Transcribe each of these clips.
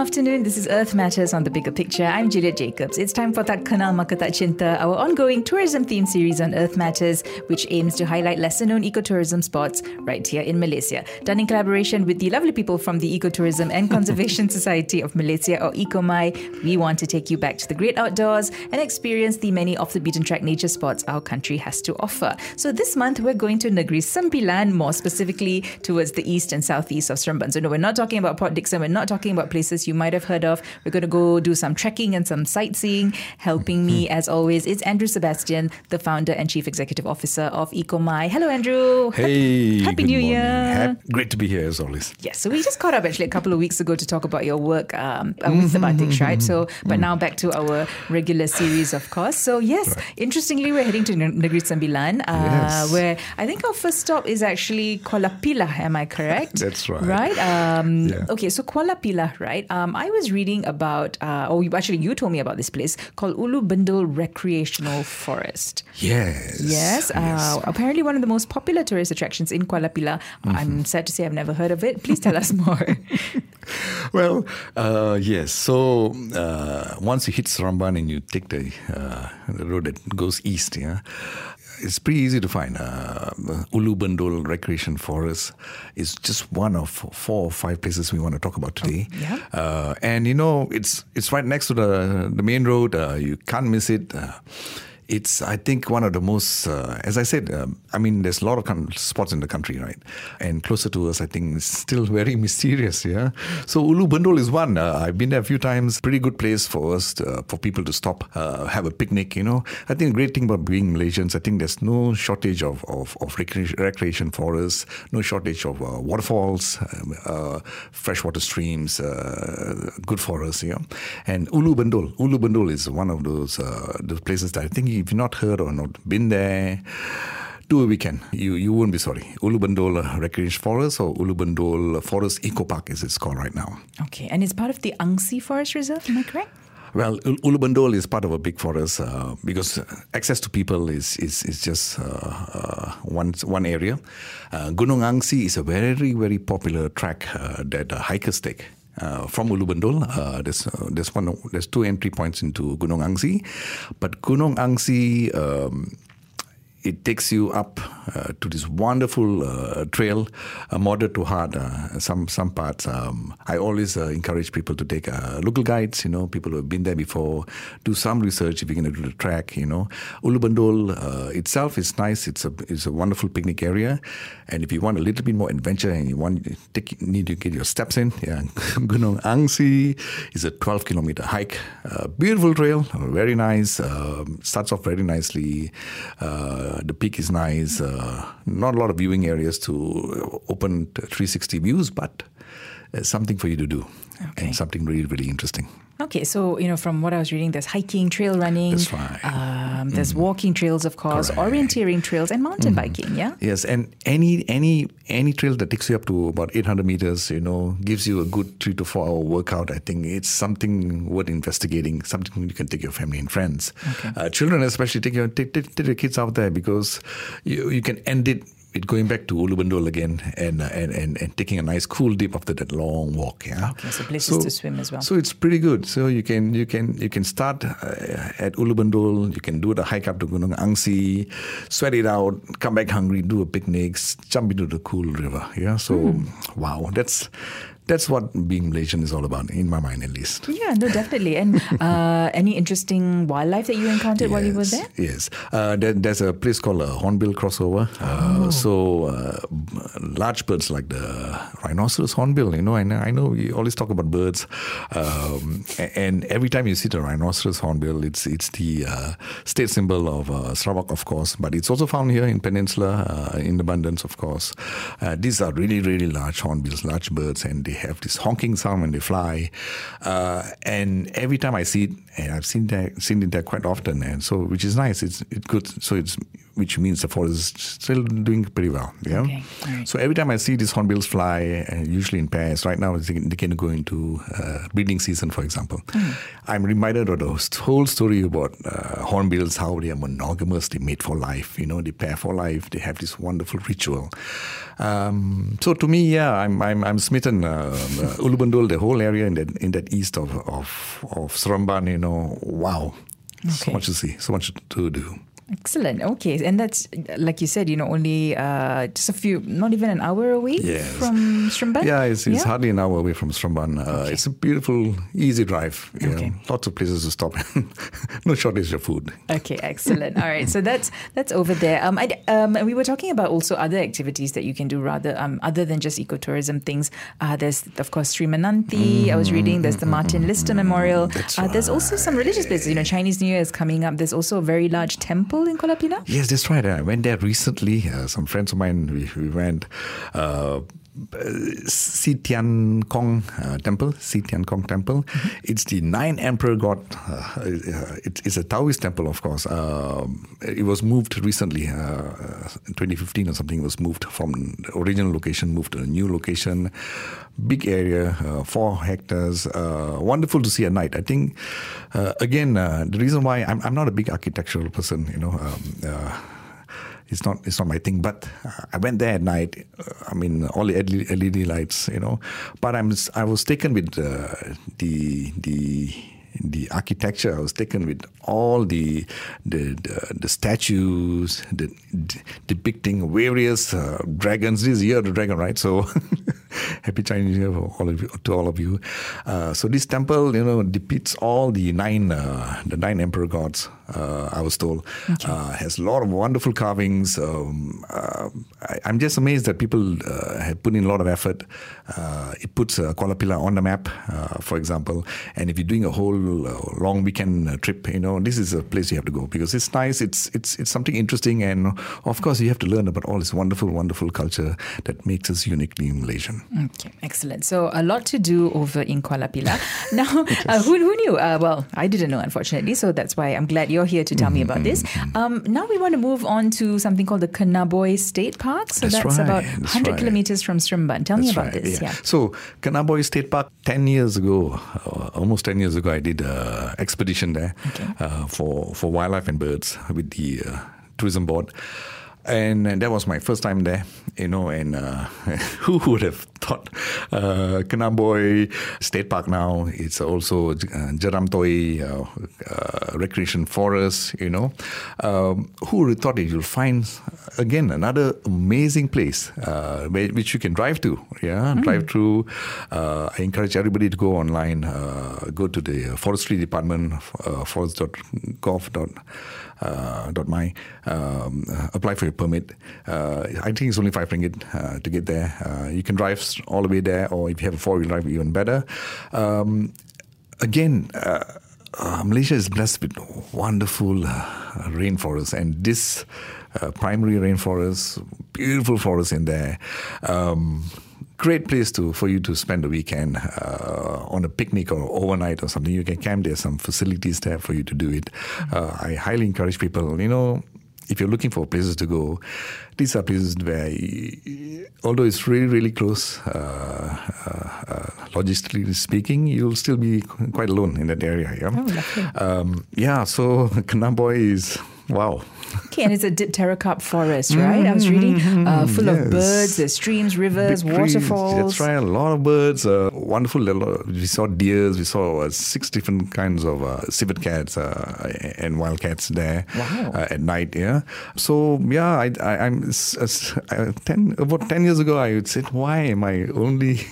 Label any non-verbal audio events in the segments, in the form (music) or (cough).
Afternoon. This is Earth Matters on the Bigger Picture. I'm Juliet Jacobs. It's time for Tak Kenal Maka Cinta, our ongoing tourism theme series on Earth Matters, which aims to highlight lesser known ecotourism spots right here in Malaysia. Done in collaboration with the lovely people from the Ecotourism and Conservation (laughs) Society of Malaysia, or ECOMY, we want to take you back to the great outdoors and experience the many off the beaten track nature spots our country has to offer. So this month, we're going to Negeri Sembilan, more specifically towards the east and southeast of Seremban. So, no, we're not talking about Port Dickson, we're not talking about places you might have heard of. We're going to go do some trekking and some sightseeing. Helping me, as always, is Andrew Sebastian, the founder and chief executive officer of ECOMY. Hello, Andrew. Hey, Happy good New morning. Year. Hap- great to be here as always. Yes, so we just caught up actually a couple of weeks ago to talk about your work um, uh, with the Bateks, right? So, but now back to our regular series, of course. So, yes, interestingly, we're heading to Negeri Sembilan, uh, Yes. where I think our first stop is actually Kuala Pilah. Am I correct? (laughs) That's right. Right. Um, Yeah. Okay, so Kuala Pilah, right? Um, I was reading about, uh, or you, actually, you told me about this place called Ulu Bendul Recreational Forest. Yes. Yes, uh, apparently one of the most popular tourist attractions in Kuala Pilah. Mm-hmm. I'm sad to say I've never heard of it. Please tell us more. (laughs) Well, uh, yes. So uh, once you hit Seremban and you take the, uh, the road that goes east, yeah, it's pretty easy to find. Uh, Ulu Bendul Recreation Forest is just one of four or five places we want to talk about today. yeah. Uh, and you know, it's it's right next to the the main road. Uh, you can't miss it. It's, I think, one of the most, uh, as I said, um, I mean, there's a lot of spots in the country, right? And closer to us, I think, it's still (laughs) very mysterious, yeah? So Ulu Bendul is one. Uh, I've been there a few times. Pretty good place for us, to, uh, for people to stop, uh, have a picnic, you know? I think the great thing about being Malaysians, I think there's no shortage of, of, of recreation, recreation forests, no shortage of uh, waterfalls, um, uh, freshwater streams, good for us, yeah? And Ulu Bendul, Ulu Bendul is one of those, those places that I think if you've not heard or not been there, do a weekend. You you won't be sorry. Ulu Bendul uh, Recreation Forest or Ulu Bendul Forest Eco Park as it's called right now. okay, and it's part of the Angsi Forest Reserve, am I correct? Well, Ul- Ulu Bendul is part of a big forest uh, because uh, access to people is is, is just uh, uh, one one area. Uh, Gunung Angsi is a very very popular track uh, that uh, hikers take. Uh, from Ulu Bendul, uh, there's uh, there's one there's two entry points into Gunung Angsi, but Gunung Angsi um, it takes you up uh, to this wonderful uh, trail, uh, moderate to hard. Some some parts. Um, I always uh, encourage people to take uh, local guides. You know, people who have been there before. Do some research if you're going to do the track. You know, Ulu Bendul uh, itself is nice. It's a it's a wonderful picnic area, and if you want a little bit more adventure and you want take, need to get your steps in, yeah, (laughs) Gunung Angsi is a 12 kilometer hike. Beautiful trail, very nice. Um, starts off very nicely. Uh, the peak is nice. Uh, not a lot of viewing areas to open 360 views, but uh, something for you to do Okay. and something really, really interesting. Okay, so you know, from what I was reading, there's hiking, trail running, That's right. um, there's walking trails, of course, Correct. orienteering trails, and mountain biking. Yeah. Yes, and any any any trail that takes you up to about 800 meters, you know, gives you a good three to four hour workout. I think it's something worth investigating. Something you can take your family and friends, uh, children especially. Take your take, take, take your kids out there because you you can end it. With going back to Ulu Bendul again and, uh, and and and taking a nice cool dip after that long walk, yeah. Okay, so places to swim as well. So it's pretty good. So you can you can you can start uh, at Ulu Bendul. You can do the hike up to Gunung Angsi, sweat it out, come back hungry, do a picnic, jump into the cool river. Yeah. So Hmm. wow, that's that's what being Malaysian is all about, in my mind at least. Yeah, no, definitely. And (laughs) uh, any interesting wildlife that you encountered while you were there? Yes. Uh, there, there's a place called uh, Hornbill Crossover. Uh, Oh. So uh, large birds like the rhinoceros hornbill, you know, and I know we always talk about birds. Um, and every time you see the rhinoceros hornbill, it's it's the uh, state symbol of uh, Sarawak, of course, but it's also found here in Peninsula uh, in abundance, of course. Uh, these are really, really large hornbills, large birds, and they have this honking sound when they fly. Uh, and every time I see it, and I've seen that seen it there quite often, and so which is nice. It's it's good. So it's which means the forest is still doing pretty well. Yeah. Okay, alright. So every time I see these hornbills fly, uh, usually in pairs. Right now, they they can go into uh, breeding season, for example. I'm reminded of the whole story about uh, hornbills, how they are monogamous, they mate for life. You know, they pair for life. They have this wonderful ritual. Um, so to me, yeah, I'm I'm, I'm smitten. Uh, uh, Ulu Bendul, the whole area in that in that east of of of Seremban, you know, wow, so much to see, so much to do. Excellent. Okay, and that's like you said, you know, only uh, just a few, not even an hour away Yes. from Seremban. Yeah, it's, it's hardly an hour away from Seremban. Uh, It's a beautiful, easy drive. You Okay. know, lots of places to stop. (laughs) no shortage of food. Okay, excellent. All right, so that's that's over there. Um, I, um, and we were talking about also other activities that you can do rather um, other than just ecotourism things. Uh, there's of course Sri Menanti. I was reading. There's the Martin Lister Memorial. That's uh, there's also some religious places. You know, Chinese New Year is coming up. There's also a very large temple in Kuala Yes, that's right. I went there recently. Uh, some friends of mine, we, we went. Uh, Si Tian Kong uh, Temple, Si Tian Kong Temple. It's the nine emperor god. Uh, uh, it, it's a Taoist temple, of course. Um it was moved recently, uh, 2015 or something. It was moved from the original location, moved to a new location. Big area, uh, four hectares. Uh, wonderful to see at night. I think, uh, again, uh, the reason why I'm, I'm not a big architectural person, you know. Um, uh, it's not it's not my thing. But uh, I went there at night. Uh, I mean, all the LED lights, you know. But I'm I was taken with uh, the the the architecture. I was taken with all the the the, the statues, the, depicting various uh, dragons. This is year the dragon, right? So. (laughs) Happy Chinese Year for all of you, to all of you. Uh, so this temple, you know, depicts all the nine uh, the nine emperor gods. Uh, I was told uh, has a lot of wonderful carvings. Um, uh, I, I'm just amazed that people uh, have put in a lot of effort. Uh, it puts uh, Kuala Pilah on the map, uh, for example. And if you're doing a whole uh, long weekend uh, trip, you know, this is a place you have to go because it's nice. It's it's it's something interesting, and of course, you have to learn about all this wonderful, wonderful culture that makes us uniquely Malaysian. Okay, excellent. So a lot to do over in Kuala Pilah. (laughs) now, uh, who, who knew? Uh, well, I didn't know, unfortunately. So that's why I'm glad you're here to tell me about this. Mm-hmm. Um, now we want to move on to something called the Kenaboi State Park. So That's that's, about right, that's 100 right. kilometers from Seremban. Tell me about right, this. Yeah. So, Kenaboi State Park, 10 years ago, uh, almost 10 years ago, I did an expedition there uh, for, for wildlife and birds with the uh, tourism board. And, uh, that was my first time there, you know, and uh, (laughs) who would have thought uh, Kenaboi State Park now, it's also uh, Jeram Toi uh, uh, Recreation Forest, you know. Um, who would have thought that you'll find, again, another amazing place uh, which you can drive to, yeah, drive through. Uh, I encourage everybody to go online, uh, go to the forestry department, uh, forest.gov. Uh, dot my um, uh, apply for your permit. Uh, I think it's only five ringgit uh, to get there. Uh, you can drive all the way there, or if you have a four wheel drive, even better. Um, again. Uh, uh, Malaysia is blessed with wonderful uh, rainforests, and this uh, primary rainforest, beautiful forest in there. Um, great place to for you to spend a weekend uh, on a picnic or overnight or something. You can camp. there. some facilities there for you to do it. Uh, I highly encourage people. You know, if you're looking for places to go, these are places where, although it's really, really close, uh, uh, uh, logistically speaking, you'll still be quite alone in that area. Yeah, Oh, um, yeah. So (laughs) Kenaboi is wow. Okay, and it's a dipterocarp forest, right? I was reading, uh, full yes. of birds, there's streams, rivers, Big trees. waterfalls. That's right. A lot of birds. Uh, wonderful. We saw deers. We saw uh, six different kinds of uh, civet cats uh, and wildcats there Wow. uh, at night. Yeah. So yeah, I, I, I'm s- s- uh, ten about ten years ago. I would say, why am I only? (laughs)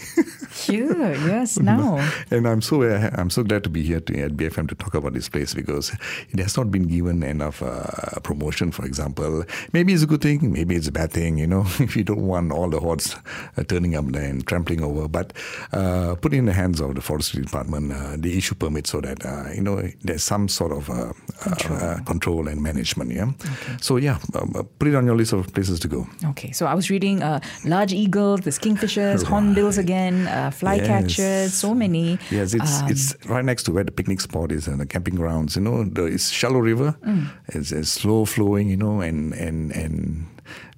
Here, yes, (laughs) now. and I'm so uh, I'm so glad to be here to, at BFM to talk about this place because it has not been given enough uh, promotion. For example, maybe it's a good thing, maybe it's a bad thing. You know, (laughs) if you don't want all the hordes uh, turning up there and trampling over, but uh, put it in the hands of the forestry department. Uh, they issue permits so that uh, you know there's some sort of uh, control. Uh, control and management. Yeah. Okay. So yeah, um, put it on your list of places to go. Okay, so I was reading uh, large eagles, there's kingfishers, (laughs) hornbills again. Uh, flycatchers, Yes. so many. Yes, it's um, it's right next to where the picnic spot is and the camping grounds. You know, the, it's shallow river. Mm. It's, it's slow flowing. You know, and and and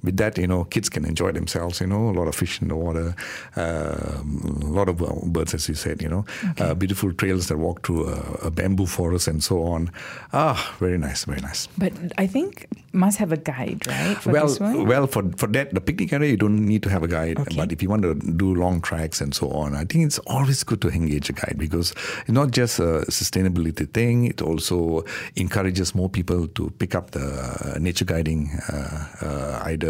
with that, you know, kids can enjoy themselves. You know, a lot of fish in the water, um, a lot of uh, birds, as you said. You know, uh, beautiful trails that walk through a, a bamboo forest and so on. Ah, very nice, very nice. But I think must have a guide, right? For well, this one? well, for for that, the picnic area, you don't need to have a guide. Okay. But if you want to do long tracks and so on, I think it's always good to engage a guide because it's not just a sustainability thing. It also encourages more people to pick up the nature guiding, uh, uh, either uh,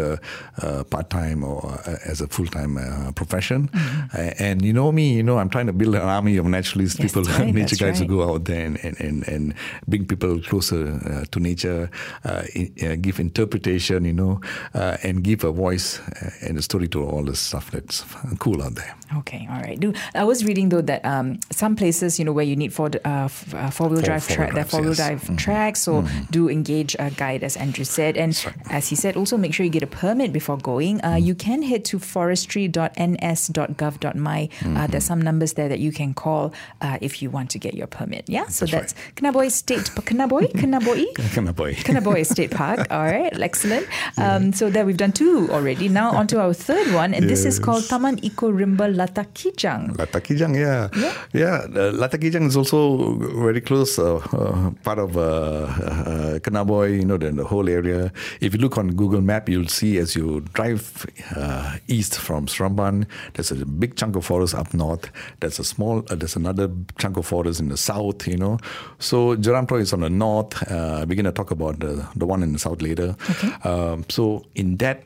part time or as a full time uh, profession. Uh, and you know me, you know, I'm trying to build an army of naturalist Mm-hmm. Yes, people, (laughs) right, nature guides right. who go out there and, and, and, and bring people closer uh, to nature, uh, in, uh, give interpretation, you know, uh, and give a voice and a story to all the stuff that's cool out there. Okay, all right. Do I was reading though that um, some places, you know, where you need four uh, uh, four wheel drive track, drives, four wheel yes. drive Mhm. tracks. So do engage a guide, as Andrew said, and as he said, also make sure you get a permit before going. Uh, You can head to forestry.ns.gov.my. Uh, there's some numbers there that you can call uh, if you want to get your permit. Yeah, so That's that's Knaboy State Knaboy (laughs) Knaboy. Kenaboi. Kenaboi State Park. (laughs) All right, excellent. Um, so there we've done two already. Now on to our third one, and this is called Taman Eco Rimba Lata Kijang. Latakijang, yeah. Yeah. Yeah, uh, Lata Kijang is also very close, uh, uh, part of uh, uh, Kenaboi, you know, the, the whole area. If you look on Google Map, you'll see as you drive uh, east from Seremban, there's a big chunk of forest up north. There's a small, uh, there's another chunk of forest in the south, you know. So Jeram Toi is on the north. Uh, we're going to talk about the, the one in the south later. Um, so in that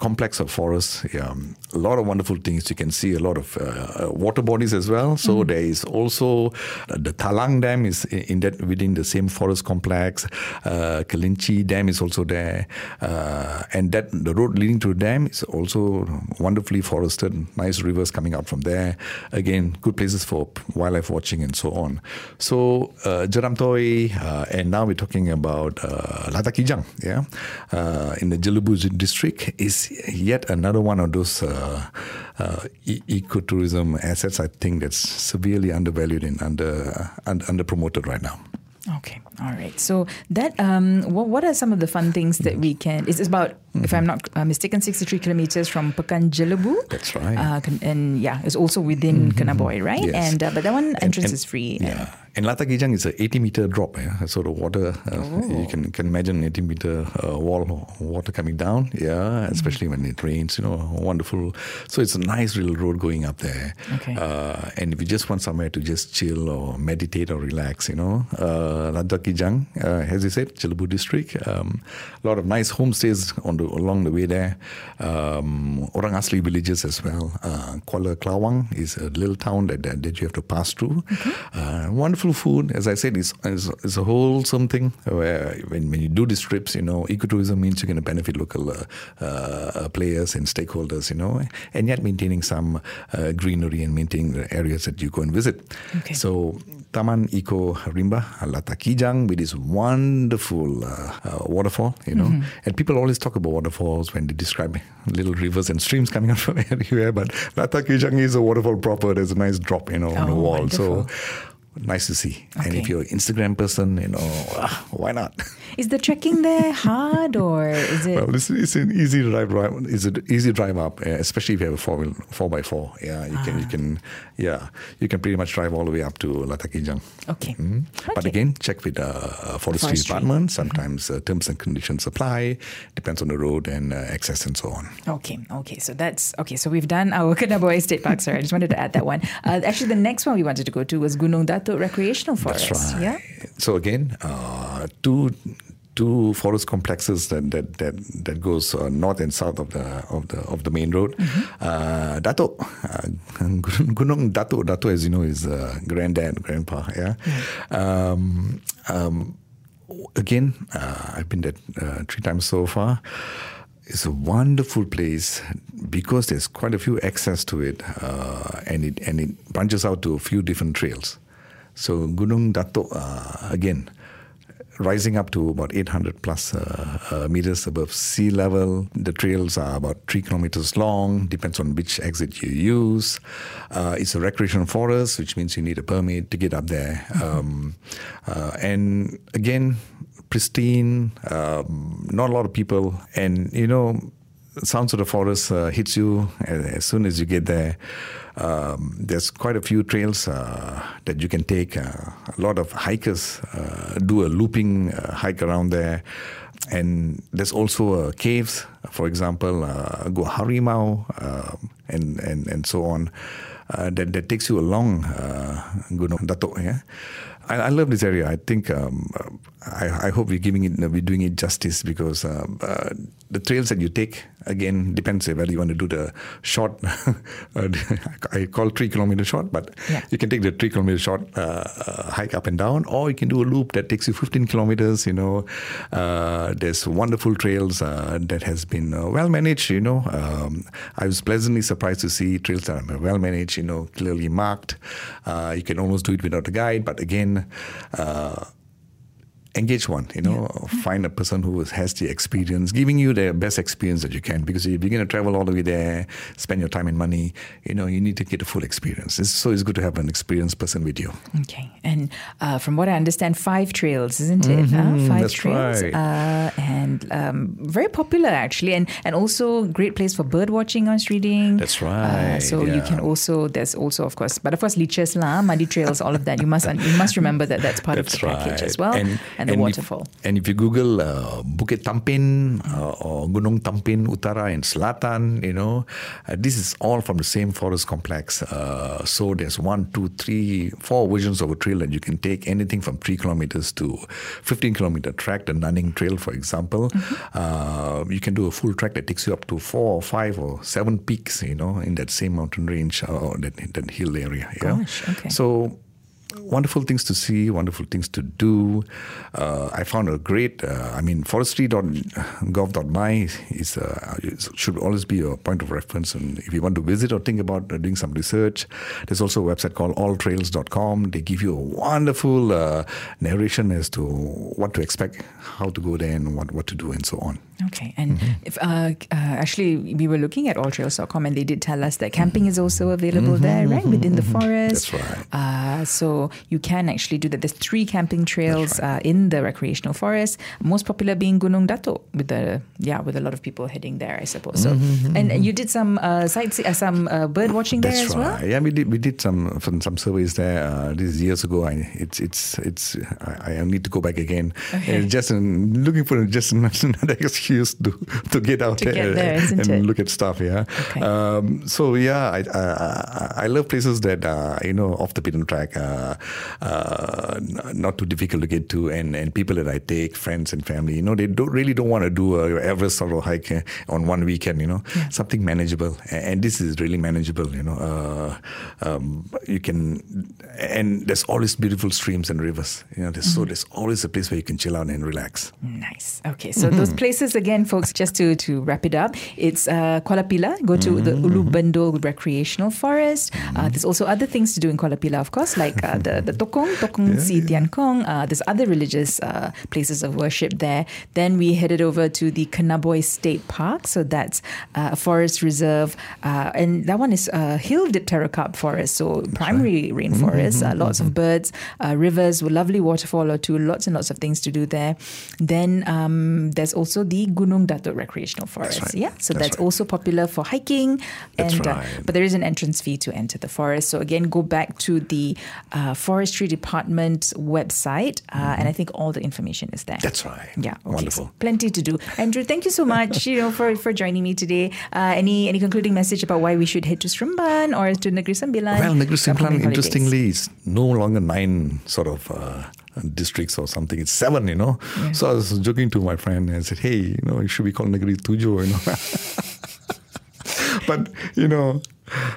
complex of forests. Um, a lot of wonderful things. You can see a lot of uh, uh, water bodies as well. So there is also uh, the Talang Dam is in that within the same forest complex. Uh, Kelinchi Dam is also there, uh, and that the road leading to the dam is also wonderfully forested. Nice rivers coming out from there. Again, good places for wildlife watching and so on. So uh, Jeram Toi, uh, and now we're talking about uh, Lata Kijang, yeah, uh, in the Jelebu district is yet another one of those uh, uh, e- ecotourism assets. I think that's severely undervalued and under under, under promoted right now. Okay, all right. So that um, what what are some of the fun things that we can? It's about, if I'm not uh, mistaken, 63 kilometers from Pekan Jelebu. That's right. Uh, and yeah, it's also within Kenaboi, right? Yes. And uh, but that one entrance and- is free. Yeah. And Lata Kijang is an 80 meter drop. Yeah? So the water, uh, you can, can imagine 80 meter uh, wall of water coming down. Yeah, especially when it rains, you know, wonderful. So it's a nice little road going up there. Okay. Uh, and if you just want somewhere to just chill or meditate or relax, you know, uh, Lata Kijang, uh, as you said, Jelebu district, um, a lot of nice homestays on the, along the way there. Um, Orang Asli villages as well. Uh, Kuala Klawang is a little town that, that, that you have to pass through. Uh, wonderful food, as I said, is is is a wholesome thing. Where when, when you do these trips, you know, ecotourism means you're going to benefit local uh, uh, players and stakeholders, you know, and yet maintaining some uh, greenery and maintaining the areas that you go and visit. Okay. So Taman Eco Rimba Lata Kijang with this wonderful uh, uh, waterfall, you know, and people always talk about waterfalls when they describe little rivers and streams coming (laughs) out from everywhere, but Lata Kijang is a waterfall proper. There's a nice drop, you know, on the Oh, wall. wonderful. So nice to see. And if you're an Instagram person, you know, ah, why not? (laughs) Is the trekking there hard or is it? Well, it's, it's an easy drive. drive it's an easy drive up, especially if you have a four wheel, four by four. Yeah, you can, you Ah. can, yeah, you can pretty much drive all the way up to Lata Kijang. okay. Mhm. But again, check with uh, forestry, Forestry. department. Sometimes uh, terms and conditions apply. Depends on the road and uh, access and so on. Okay, okay. So that's okay. So we've done our (laughs) Kenaboi State Park. Sorry, I just wanted to add that one. Uh, actually, the next one we wanted to go to was Gunung Recreational Forest. That's right. Yeah. So again, uh, two two forest complexes that that that, that goes uh, north and south of the of the of the main road. Mm-hmm. Uh, Dato, uh, (laughs) Gunung Dato, Dato, as you know, is uh, granddad, grandpa. Yeah. Um, um, again, uh, I've been there uh, three times so far. It's a wonderful place because there's quite a few access to it, uh, and it and it branches out to a few different trails. So Gunung Datuk uh, again, rising up to about 800 plus uh, uh, meters above sea level. The trails are about three kilometers long, depends on which exit you use. Uh, it's a recreational forest, which means you need a permit to get up there. Um, uh, and again, pristine, um, not a lot of people, and you know, sounds of the forest uh, hits you as, as, soon as you get there. Um, there's quite a few trails uh, that you can take. Uh, a lot of hikers uh, do a looping uh, hike around there. And there's also caves, for example, uh, Gua Harimau, and, and, and so on, that, that takes you along uh, Gunung Datuk. Yeah? I, love this area. I think um, I, I, hope we're giving it, we're doing it justice because uh, uh, the trails that you take again depends whether you want to do the short. (laughs) Uh, I call three kilometer short, but yeah. you can take the three kilometer short uh, uh, hike up and down, or you can do a loop that takes you 15 kilometers. You know, uh, there's wonderful trails that has been well managed. You know, um, I was pleasantly surprised to see trails that are well managed. You know, clearly marked. you can almost do it without a guide, but again engage one you know yeah. find a person who has the experience giving you the best experience that you can. Because if you're going to travel all the way there spend your time and money you know you need to get a full experience. It's, so it's good to have an experienced person with you. Okay. And uh, from what i understand five trails isn't it? Mm-hmm, uh, five that's trails right. uh, and um, very popular actually and and also great place for bird watching was reading that's right so yeah. you can also there's also of course but of course leeches la muddy trails all of that. You must you must remember that that's part that's of the package as well. And, and the and waterfall. If, and if you Google uh, Bukit Tampin uh, or Gunung Tampin Utara and Selatan, you know, uh, this is all from the same forest complex. Uh, so there's one, two, three, four versions of a trail that you can take, anything from three kilometers to 15 kilometer track, the Nanning Trail, for example. Mm-hmm. you can do a full track that takes you up to four or five or seven peaks, you know, in that same mountain range or that, that hill area. Gosh, okay. So wonderful things to see, wonderful things to do. Uh, I found a great, uh, I mean, forestry.gov.my is, uh, should always be a point of reference. And if you want to visit or think about uh, doing some research, there's also a website called alltrails.com. They give you a wonderful uh, narration as to what to expect, how to go there, and what, what to do, and so on. Okay, and mm-hmm. if uh, actually we were looking at alltrails.com, and they did tell us that camping is also available mm-hmm, there, right, within the mm-hmm. forest. That's right. so you can actually do that. There's three camping trails right. uh, in the recreational forest. Most popular being Gunung Dato, with the yeah, with a lot of people heading there, I suppose. So, mm-hmm, and mm-hmm. you did some uh, sight uh, some uh, bird watching That's there as right. well. Yeah, we did we did some some, some surveys there. Uh, this is years ago. I, it's it's it's I, I, need to go back again. Okay. just looking for just (laughs) another excuse to to get out to there, get there and it? look at stuff. Yeah. Okay. Um, so yeah, I, I, I love places that uh, you know off the beaten track. Uh, not too difficult to get to, and, and people that I take, friends and family, you know, they don't really don't want to do a Everest sort of hike uh, on one weekend, you know, yeah. something manageable, and, this is really manageable, you know. Uh, um, you can, and there's always beautiful streams and rivers, you know. There's mm-hmm. so there's always a place where you can chill out and relax. Nice. Okay, so mm-hmm. those places again, folks. Just to to wrap it up, it's uh, Kuala Pilah. Go to mm-hmm. the Ulu Bendul Recreational Forest. Uh, there's also other things to do in Kuala Pilah, of course, like uh, the the Tokong, Tokong yeah, Si Tian Kong. Uh, there's other religious uh, places of worship there. Then we headed over to the Kinabalu State Park. So that's uh, a forest reserve. Uh, and that one is a hill dipterocarp forest. So primary right. rainforest, mm-hmm, lots mm-hmm. of birds, uh, rivers, with lovely waterfall or two, lots and lots of things to do there. Then um, there's also the Gunung Datuk Recreational Forest. Right. Yeah, so that's, that's right. also popular for hiking. And but there is an entrance fee to enter the forest. So again, go back to the forestry department website, uh, mm-hmm. and I think all the information is there. That's right. Yeah, okay, wonderful. So plenty to do. Andrew, thank you so much. you know, for, for joining me today. Uh, any any concluding message about why we should head to Seremban or to Negeri Sembilan? Well, Negeri Sembilan, interestingly, is no longer nine sort of. Uh, districts or something. It's seven, you know. Yeah. So I was joking to my friend and I said, "Hey, you know, it should be called Negeri Tujuh, you know." (laughs) (laughs) but you know,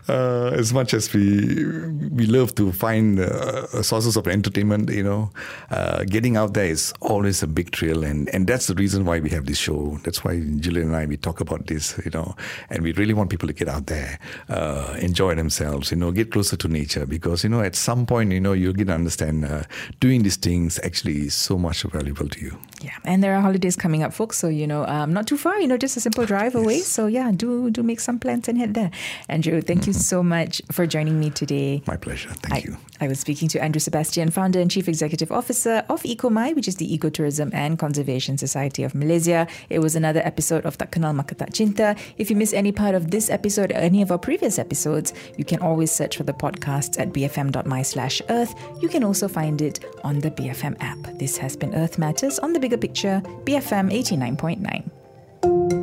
uh, as much as we we love to find uh, sources of entertainment, you know, uh, getting out there is always a big thrill, and, and that's the reason why we have this show. That's why Julian and I we talk about this, you know, and we really want people to get out there, uh, enjoy themselves, you know, get closer to nature, because you know at some point, you know, you'll get to understand uh, doing these things actually is so much valuable to you. Yeah, and there are holidays coming up, folks. So you know, um, not too far. You know, just a simple drive away. So yeah, do do make some plans and head there. Andrew, thank mm-hmm. you so much for joining me today. My pleasure. Thank I, you. I was speaking to Andrew Sebastian, founder and chief executive officer of ECOMY, which is the Ecotourism and Conservation Society of Malaysia. It was another episode of Tak Kenal Maka Tak Cinta. If you miss any part of this episode or any of our previous episodes, you can always search for the podcast at bfm.my slash earth. You can also find it on the BFM app. This has been Earth Matters on the bigger picture, BFM 89.9.